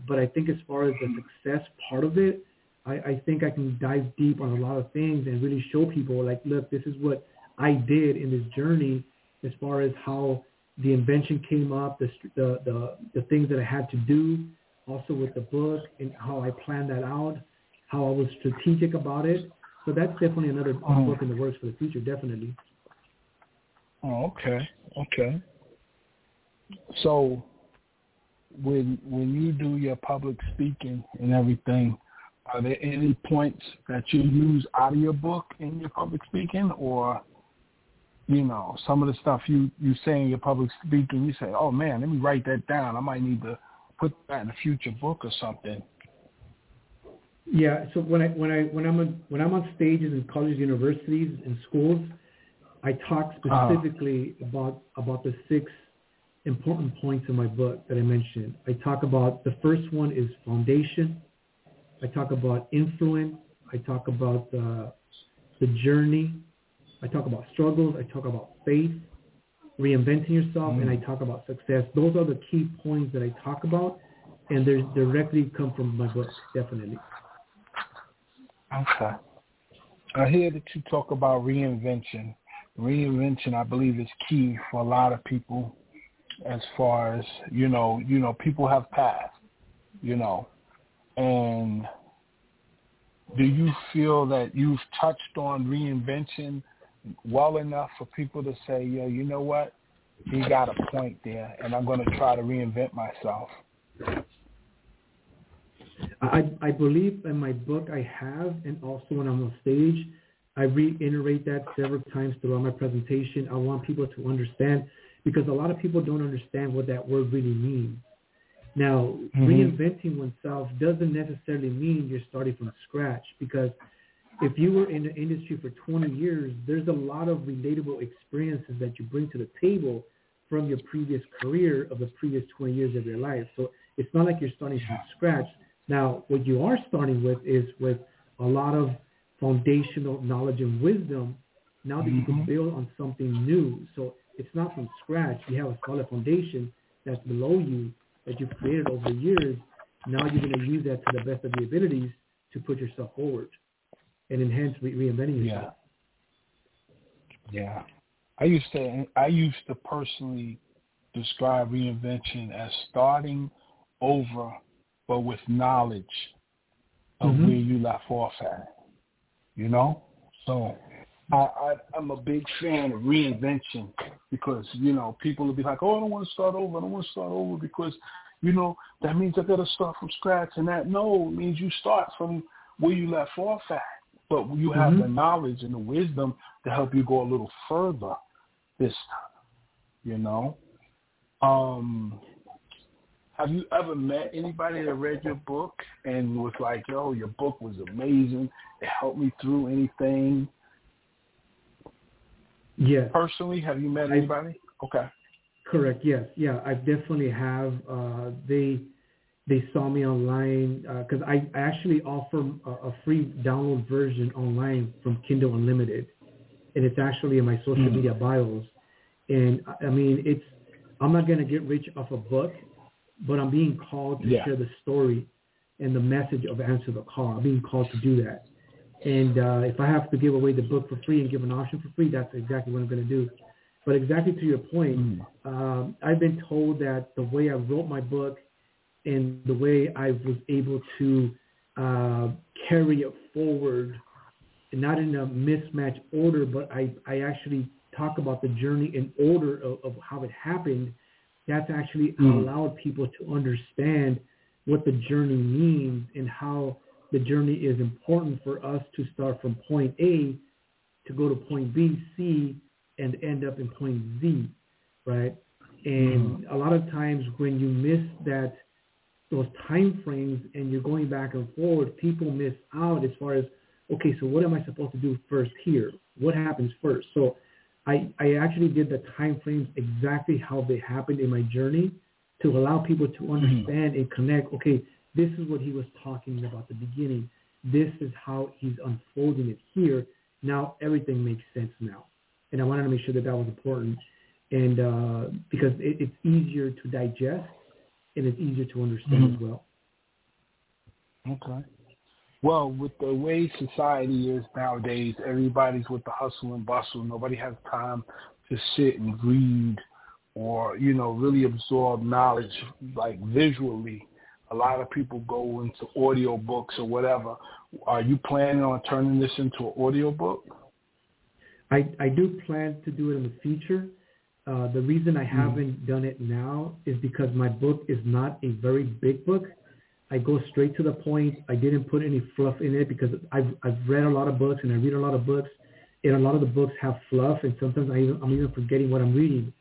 But I think as far as the success part of it, I, I think I can dive deep on a lot of things and really show people like, look, this is what I did in this journey as far as how the invention came up, the, the, the, the things that I had to do, also with the book and how I planned that out, how I was strategic about it. So that's definitely another oh. book in the works for the future, definitely. Oh, okay. Okay. So when when you do your public speaking and everything, are there any points that you use out of your book in your public speaking, or you know, some of the stuff you you say in your public speaking, you say, "Oh man, let me write that down. I might need to put that in a future book or something." Yeah. So when I when I when I'm on, when I'm on stages in colleges, universities, and schools, I talk Uh-huh. specifically about about the six important points in my book that I mentioned. I talk about the first one is foundation. I talk about influence. I talk about uh, the journey. I talk about struggles. I talk about faith, reinventing yourself, and I talk about success. Those are the key points that I talk about, and they directly come from my book, definitely. Okay. I hear that you talk about reinvention. Reinvention, I believe, is key for a lot of people. As far as you know, you know, people have passed, you know, and do you feel that you've touched on reinvention well enough for people to say, yeah, you know what, he got a point there, and I'm going to try to reinvent myself. I, I believe in my book I have, and also when I'm on stage, I reiterate that several times throughout my presentation. I want people to understand because a lot of people don't understand what that word really means. Now, Mhm. reinventing oneself doesn't necessarily mean you're starting from scratch because if you were in the industry for 20 years, there's a lot of relatable experiences that you bring to the table from your previous career of the previous 20 years of your life. So it's not like you're starting from scratch. Now, what you are starting with is with a lot of foundational knowledge and wisdom now that you can Mhm. build on something new. So it's not from scratch. You have a solid foundation that's below you that you've created over the years. Now you're going to use that to the best of your abilities to put yourself forward and enhance re- reinventing yourself. Yeah. Yeah. I used to I used to personally describe reinvention as starting over but with knowledge of Mhm. where you left off at. You know? So I, I I'm a big fan of reinvention because, you know, people will be like, Oh, I don't want to start over, I don't want to start over because, you know, that means I gotta start from scratch and that no, means you start from where you left off at. But you have Mhm. the knowledge and the wisdom to help you go a little further this time. You know? Um have you ever met anybody that read your book and was like, yo, your book was amazing. It helped me through anything? Yes. Personally, have you met I- anybody? Okay. Correct. Yes. Yeah. I definitely have. Uh, they they saw me online because I, I actually offer a, a free download version online from Kindle Unlimited, and it's actually in my social Mhm. media bios. And I- I mean, it's I'm not gonna get rich off a book, but I'm being called to Yeah. share the story and the message of Answer the Call. I'm being called to do that. And uh, if I have to give away the book for free and give an option for free, that's exactly what I'm going to do. But exactly to your point, Mhm. um, I've been told that the way I wrote my book and the way I was able to uh, carry it forward, and not in a mismatched order, but I, I actually talk about the journey in order of, of how it happened. That's actually Mhm. allowed people to understand what the journey means and how the journey is important for us to start from point A to go to point B, C, and end up in point Z, right? And mm-hmm. a lot of times when you miss that those time frames and you're going back and forward, people miss out as far as okay, so what am I supposed to do first here? What happens first? So I I actually did the time frames exactly how they happened in my journey to allow people to mm-hmm. understand and connect. Okay, this is what he was talking about at the beginning. This is how he's unfolding it here. Now everything makes sense now, and I wanted to make sure that that was important, and uh, because it, it's easier to digest and it's easier to understand Mhm. as well. Okay. Well, with the way society is nowadays, everybody's with the hustle and bustle. Nobody has time to sit and read or, you know, really absorb knowledge like visually. A lot of people go into audio books or whatever. Are you planning on turning this into an audio book? I, I do plan to do it in the future. Uh, the reason I Mm-hmm. haven't done it now is because my book is not a very big book. I go straight to the point. I didn't put any fluff in it because I've I've read a lot of books and I read a lot of books, and a lot of the books have fluff, and sometimes I even, I'm even forgetting what I'm reading.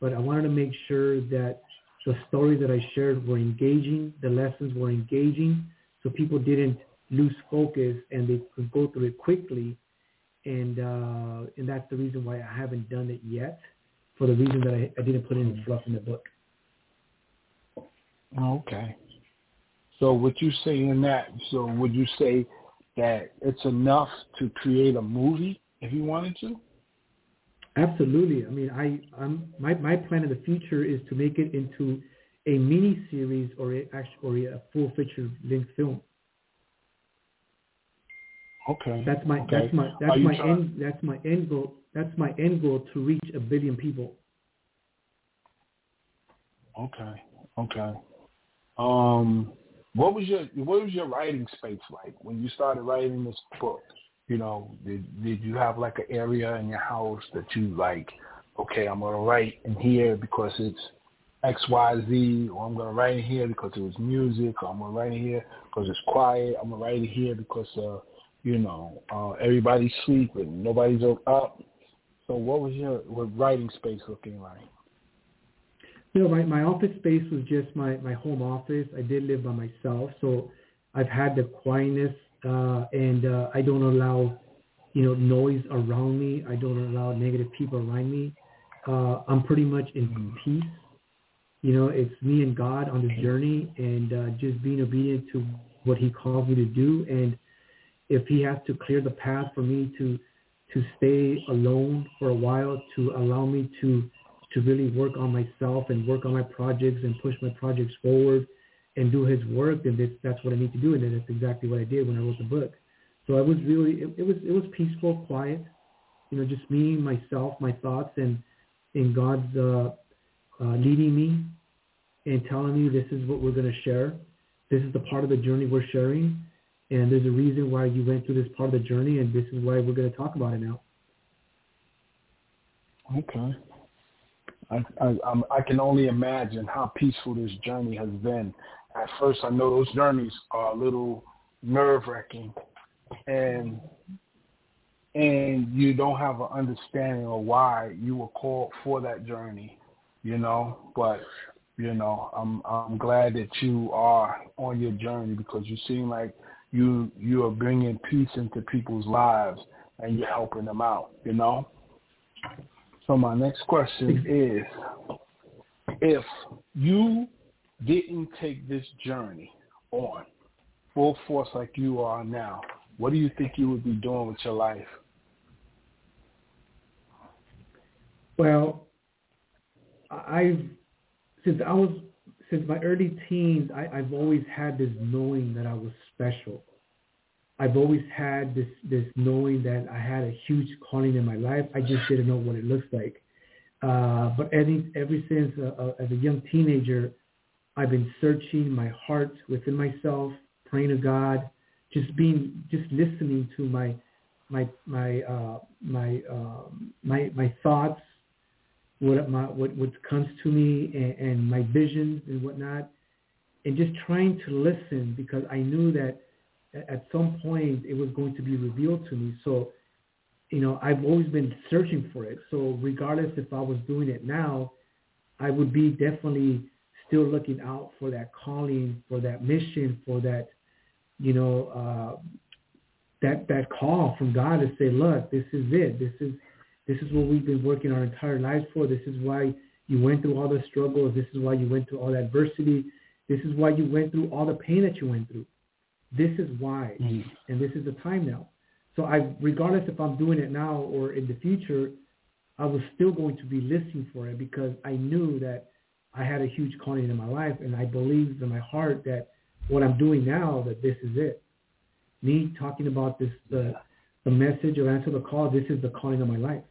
But I wanted to make sure that the stories that I shared were engaging, the lessons were engaging, so people didn't lose focus and they could go through it quickly. And uh, and that's the reason why I haven't done it yet, for the reason that I, I didn't put any fluff in the book. Okay. So would you say in that? So would you say that it's enough to create a movie if you wanted to? Absolutely. I mean, I I'm, my my plan in the future is to make it into a mini series or a or a full feature length film. Okay. That's my okay. that's my that's my trying- end that's my end goal. That's my end goal to reach a billion people. Okay. Okay. Um, what was your what was your writing space like when you started writing this book? You know, did did you have like an area in your house that you like? Okay, I'm gonna write in here because it's X Y Z, or I'm gonna write in here because it was music, or I'm gonna write in here because it's quiet. I'm gonna write in here because uh, you know, uh, everybody's sleeping, nobody's up. So, what was your what writing space looking like? You know, my, my office space was just my, my home office. I did live by myself, so I've had the quietness, uh, and uh, I don't allow, you know, noise around me. I don't allow negative people around me. Uh, I'm pretty much in peace. You know, it's me and God on this journey, and uh, just being obedient to what He calls me to do. And if He has to clear the path for me to to stay alone for a while, to allow me to to really work on myself and work on my projects and push my projects forward and do his work, this, that's what I need to do. And then that's exactly what I did when I wrote the book. So I was really, it, it was, it was peaceful, quiet, you know, just me, myself, my thoughts and, and God's, uh, uh, leading me and telling me this is what we're going to share. This is the part of the journey we're sharing. And there's a reason why you went through this part of the journey. And this is why we're going to talk about it now. Okay. I, I, I can only imagine how peaceful this journey has been. At first, I know those journeys are a little nerve wracking, and and you don't have an understanding of why you were called for that journey, you know. But you know, I'm I'm glad that you are on your journey because you seem like you you are bringing peace into people's lives and you're helping them out, you know. So my next question is, if you didn't take this journey on full force like you are now, what do you think you would be doing with your life? Well, I've since I was since my early teens, I, I've always had this knowing that I was special. I've always had this this knowing that I had a huge calling in my life. I just didn't know what it looks like. Uh, but any, ever since uh, uh, as a young teenager, I've been searching my heart within myself, praying to God, just being just listening to my my my uh, my uh, my my thoughts, what my what what comes to me, and, and my visions and whatnot, and just trying to listen because I knew that at some point it was going to be revealed to me. So, you know, I've always been searching for it. So regardless if I was doing it now, I would be definitely still looking out for that calling, for that mission, for that, you know, uh, that that call from God to say, look, this is it. This is this is what we've been working our entire lives for. This is why you went through all the struggles. This is why you went through all that adversity. This is why you went through all the pain that you went through. This is why, Mm. and this is the time now. So I, regardless if I'm doing it now or in the future, I was still going to be listening for it because I knew that I had a huge calling in my life, and I believed in my heart that what I'm doing now, that this is it. Me talking about this, the, the message or answer the call, this is the calling of my life.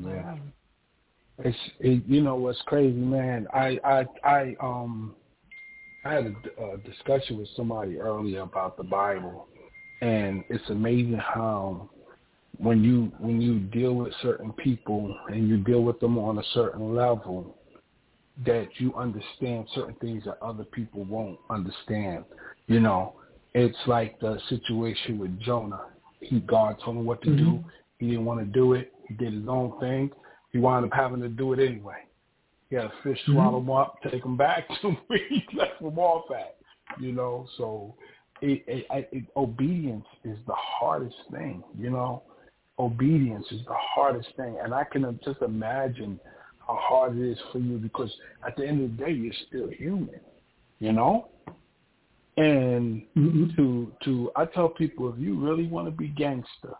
Yeah. It's it, you know what's crazy, man. I I I um I had a, a discussion with somebody earlier about the Bible, and it's amazing how when you when you deal with certain people and you deal with them on a certain level, that you understand certain things that other people won't understand. You know, it's like the situation with Jonah. He God told him what to mm-hmm. do. He didn't want to do it. He did his own thing. He wound up having to do it anyway. He had a fish mm-hmm. swallow him up, take him back to where he left him off at. You know, so it, it, it, obedience is the hardest thing. You know, obedience is the hardest thing, and I can just imagine how hard it is for you because at the end of the day, you're still human. You know, and mm-hmm. to to I tell people if you really want to be gangster,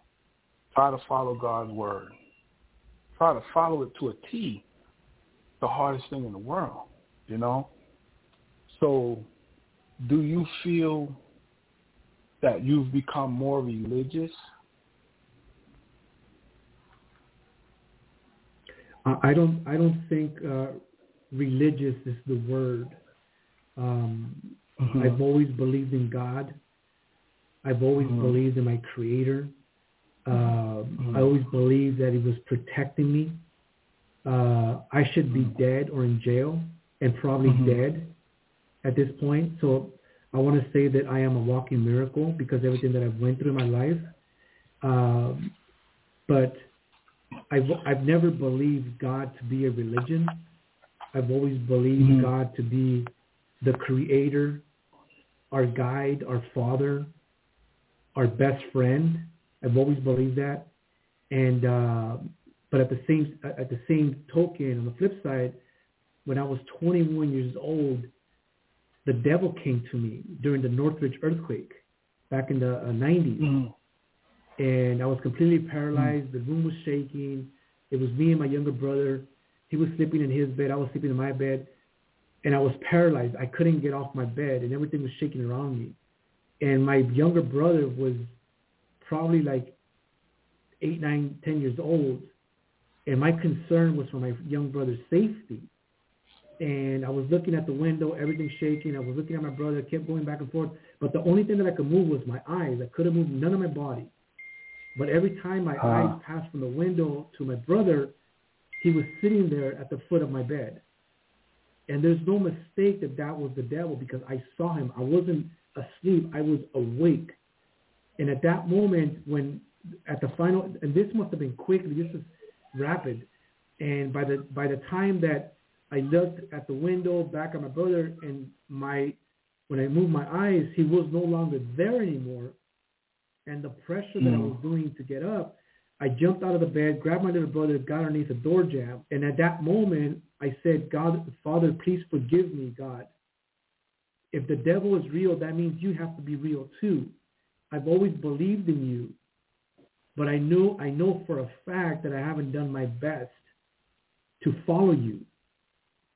try to follow God's word. Try to follow it to a T. The hardest thing in the world, you know. So, do you feel that you've become more religious? I don't. I don't think uh, religious is the word. Um, mm-hmm. I've always believed in God. I've always mm-hmm. believed in my Creator. Uh, mm-hmm. I always believed that He was protecting me. Uh, I should be dead or in jail, and probably dead at this point. So I want to say that I am a walking miracle because everything that I've went through in my life. Um, but I've I've never believed God to be a religion. I've always believed mm-hmm. God to be the creator, our guide, our father, our best friend. I've always believed that. And uh, but at the same at the same token, on the flip side, when I was 21 years old, the devil came to me during the Northridge earthquake back in the uh, 90s. Mm. And I was completely paralyzed. Mm. The room was shaking. It was me and my younger brother. He was sleeping in his bed. I was sleeping in my bed. And I was paralyzed. I couldn't get off my bed and everything was shaking around me. And my younger brother was probably like eight, nine, ten years old. And my concern was for my young brother's safety and I was looking at the window, everything shaking. I was looking at my brother, kept going back and forth. But the only thing that I could move was my eyes. I couldn't move none of my body. But every time my uh. eyes passed from the window to my brother, he was sitting there at the foot of my bed. And there's no mistake that that was the devil because I saw him. I wasn't asleep. I was awake. And at that moment, when at the final, and this must have been quick. This is rapid. And by the by the time that I looked at the window back at my brother, and my when I moved my eyes, he was no longer there anymore. And the pressure that mm. I was doing to get up, I jumped out of the bed, grabbed my little brother, got underneath the door jamb, and at that moment, I said, "God, Father, please forgive me, God. If the devil is real, that means you have to be real too. I've always believed in you, but I know I know for a fact that I haven't done my best to follow you."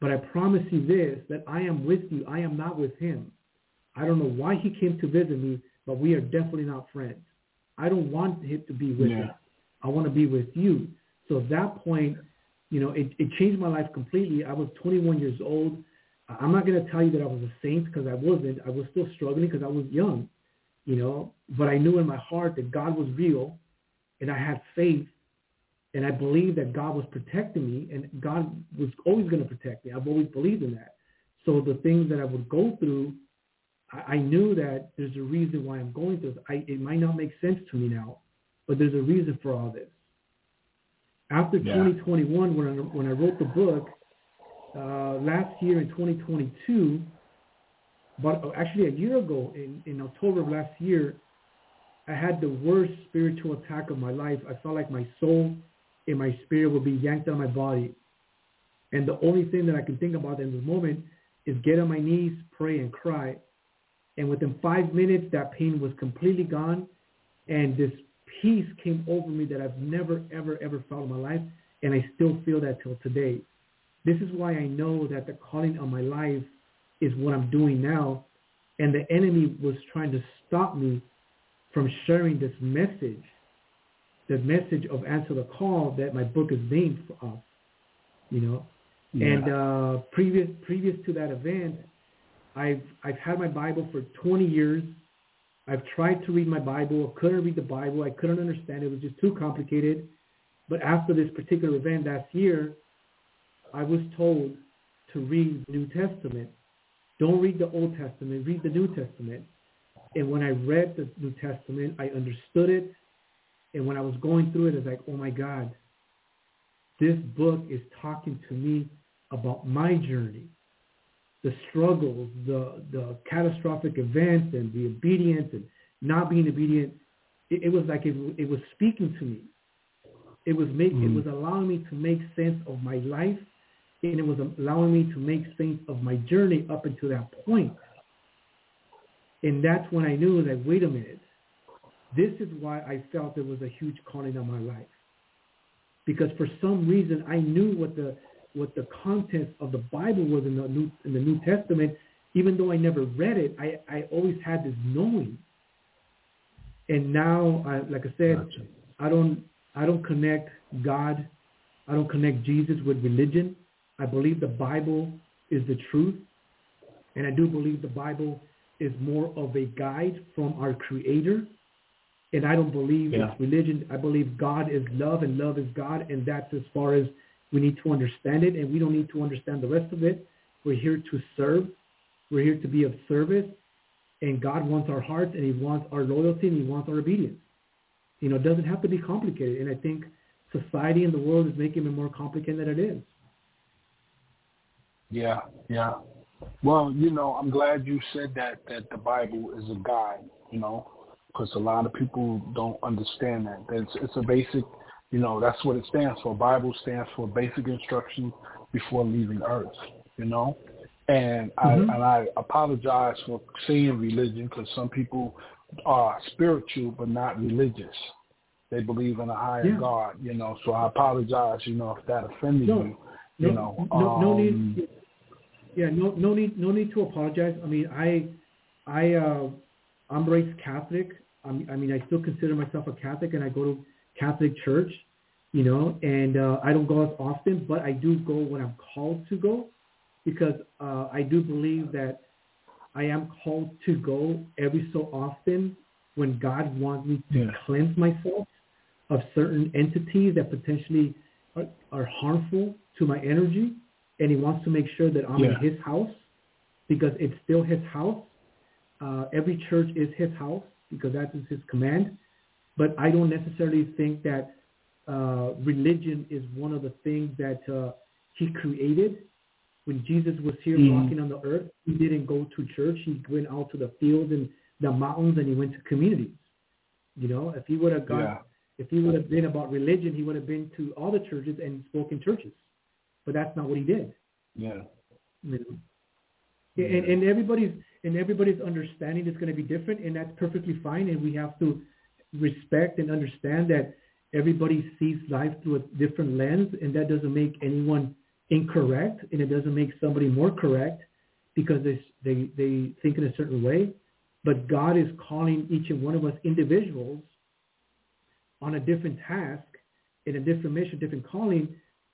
But I promise you this, that I am with you. I am not with him. I don't know why he came to visit me, but we are definitely not friends. I don't want him to be with yeah. me. I want to be with you. So at that point, you know, it, it changed my life completely. I was 21 years old. I'm not going to tell you that I was a saint because I wasn't. I was still struggling because I was young, you know, but I knew in my heart that God was real and I had faith and I believed that God was protecting me and God was always going to protect me. I've always believed in that. So the things that I would go through, I, I knew that there's a reason why I'm going through this. I, it might not make sense to me now, but there's a reason for all this. After yeah. 2021, when I, when I wrote the book, uh, last year in 2022, but actually a year ago in, in October of last year, I had the worst spiritual attack of my life. I felt like my soul and my spirit would be yanked out of my body. And the only thing that I can think about in this moment is get on my knees, pray, and cry. And within five minutes, that pain was completely gone. And this peace came over me that I've never, ever, ever felt in my life. And I still feel that till today. This is why I know that the calling of my life is what I'm doing now. And the enemy was trying to stop me from sharing this message the message of answer the call that my book is named of, you know. Yeah. And uh, previous previous to that event, I've I've had my Bible for 20 years. I've tried to read my Bible. I couldn't read the Bible. I couldn't understand it. Was just too complicated. But after this particular event last year, I was told to read the New Testament. Don't read the Old Testament, read the New Testament. And when I read the New Testament, I understood it. And when I was going through it, I was like, oh my God, this book is talking to me about my journey, the struggles, the, the catastrophic events and the obedience and not being obedient. It, it was like it, it was speaking to me. It was making, mm-hmm. it was allowing me to make sense of my life and it was allowing me to make sense of my journey up until that point. And that's when I knew that, wait a minute, this is why I felt there was a huge calling on my life. Because for some reason I knew what the what the contents of the Bible was in the New in the New Testament, even though I never read it, I, I always had this knowing. And now, I, like I said, gotcha. I don't I don't connect God, I don't connect Jesus with religion. I believe the Bible is the truth, and I do believe the Bible is more of a guide from our Creator. And I don't believe yeah. it's religion. I believe God is love, and love is God, and that's as far as we need to understand it, and we don't need to understand the rest of it. We're here to serve. We're here to be of service, and God wants our hearts, and He wants our loyalty, and He wants our obedience. You know, it doesn't have to be complicated, and I think society and the world is making it more complicated than it is. Yeah, yeah. Well, you know, I'm glad you said that that the Bible is a guide. You know, because a lot of people don't understand that. It's it's a basic, you know, that's what it stands for. Bible stands for basic instruction before leaving Earth. You know, and mm-hmm. I and I apologize for saying religion because some people are spiritual but not religious. They believe in a higher yeah. God, you know. So I apologize, you know, if that offended no, you. You no, know, no, um, no need. Yeah, no, no need, no need to apologize. I mean, I, I, uh, I'm raised Catholic. I'm, I mean, I still consider myself a Catholic, and I go to Catholic church, you know, and uh, I don't go as often, but I do go when I'm called to go, because uh, I do believe that I am called to go every so often when God wants me to yeah. cleanse myself of certain entities that potentially are, are harmful to my energy and he wants to make sure that I'm yeah. in his house because it's still his house. Uh, every church is his house because that is his command. But I don't necessarily think that uh, religion is one of the things that uh, he created. When Jesus was here mm walking on the earth, he didn't go to church. He went out to the fields and the mountains and he went to communities. You know, if he would have gone, yeah. if he would have been about religion, he would have been to all the churches and spoken churches but that's not what he did. Yeah. You know? yeah. And, and everybody's and everybody's understanding is going to be different, and that's perfectly fine. And we have to respect and understand that everybody sees life through a different lens, and that doesn't make anyone incorrect, and it doesn't make somebody more correct because they they they think in a certain way. But God is calling each and one of us individuals on a different task, in a different mission, different calling,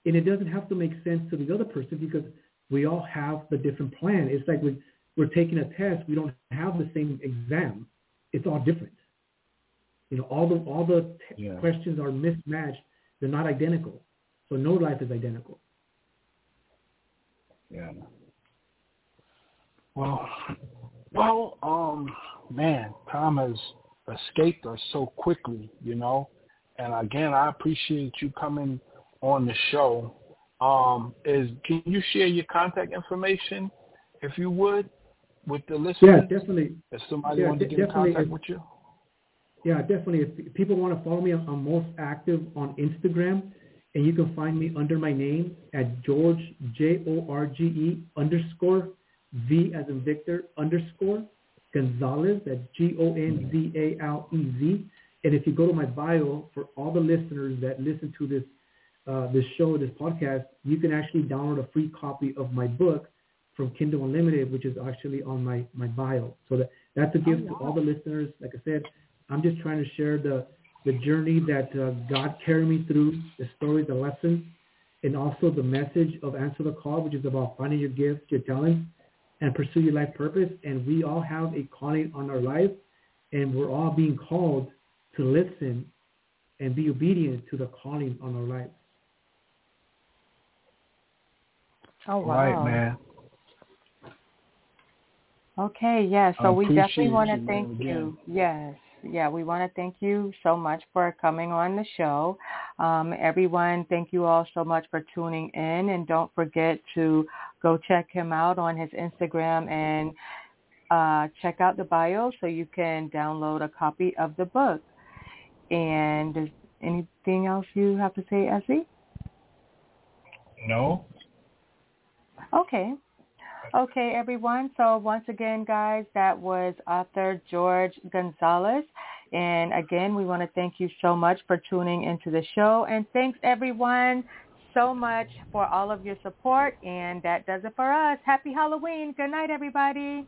and it doesn't have to make sense to the other person because we all have the different plan. It's like we, we're taking a test. We don't have the same exam. It's all different. You know, all the all the yeah. questions are mismatched. They're not identical. So no life is identical. Yeah. Well, well, um, man, time has escaped us so quickly, you know. And again, I appreciate you coming on the show um, is can you share your contact information, if you would, with the listeners? Yeah, definitely. If somebody yeah, wanted to get in contact with you? Yeah, definitely. If people want to follow me, I'm most active on Instagram, and you can find me under my name at George, J-O-R-G-E underscore V as in Victor underscore Gonzalez, that's G-O-N-Z-A-L-E-Z. And if you go to my bio, for all the listeners that listen to this uh, this show, this podcast, you can actually download a free copy of my book from Kindle Unlimited, which is actually on my, my bio. So that, that's a gift oh, wow. to all the listeners. Like I said, I'm just trying to share the, the journey that uh, God carried me through, the story, the lesson, and also the message of Answer the Call, which is about finding your gifts, your talents, and pursue your life purpose. And we all have a calling on our life, and we're all being called to listen and be obedient to the calling on our life. Oh wow. Right, man. Okay, yeah. So I we definitely want to thank you. Yes. Yeah, we want to thank you so much for coming on the show. Um, everyone, thank you all so much for tuning in. And don't forget to go check him out on his Instagram and uh, check out the bio so you can download a copy of the book. And is anything else you have to say, SC? No. Okay. Okay, everyone. So once again, guys, that was author George Gonzalez. And again, we want to thank you so much for tuning into the show. And thanks, everyone, so much for all of your support. And that does it for us. Happy Halloween. Good night, everybody.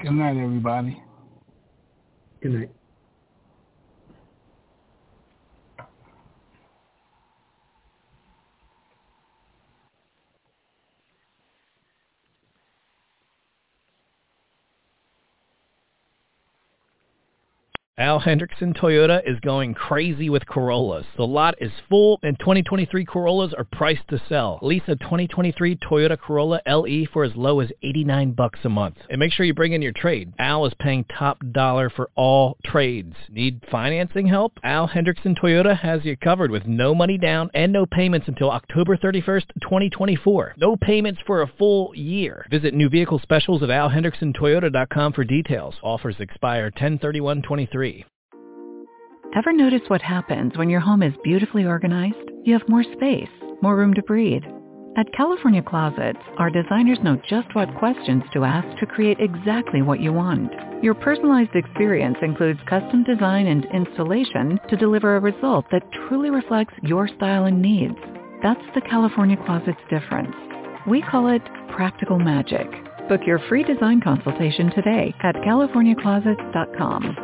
Good night, everybody. Good night. Al Hendrickson Toyota is going crazy with Corollas. The lot is full and 2023 Corollas are priced to sell. Lease a 2023 Toyota Corolla LE for as low as 89 bucks a month. And make sure you bring in your trade. Al is paying top dollar for all trades. Need financing help? Al Hendrickson Toyota has you covered with no money down and no payments until October 31st, 2024. No payments for a full year. Visit new vehicle specials at alhendricksontoyota.com for details. Offers expire 103123. Ever notice what happens when your home is beautifully organized? You have more space, more room to breathe. At California Closets, our designers know just what questions to ask to create exactly what you want. Your personalized experience includes custom design and installation to deliver a result that truly reflects your style and needs. That's the California Closet's difference. We call it practical magic. Book your free design consultation today at californiaclosets.com.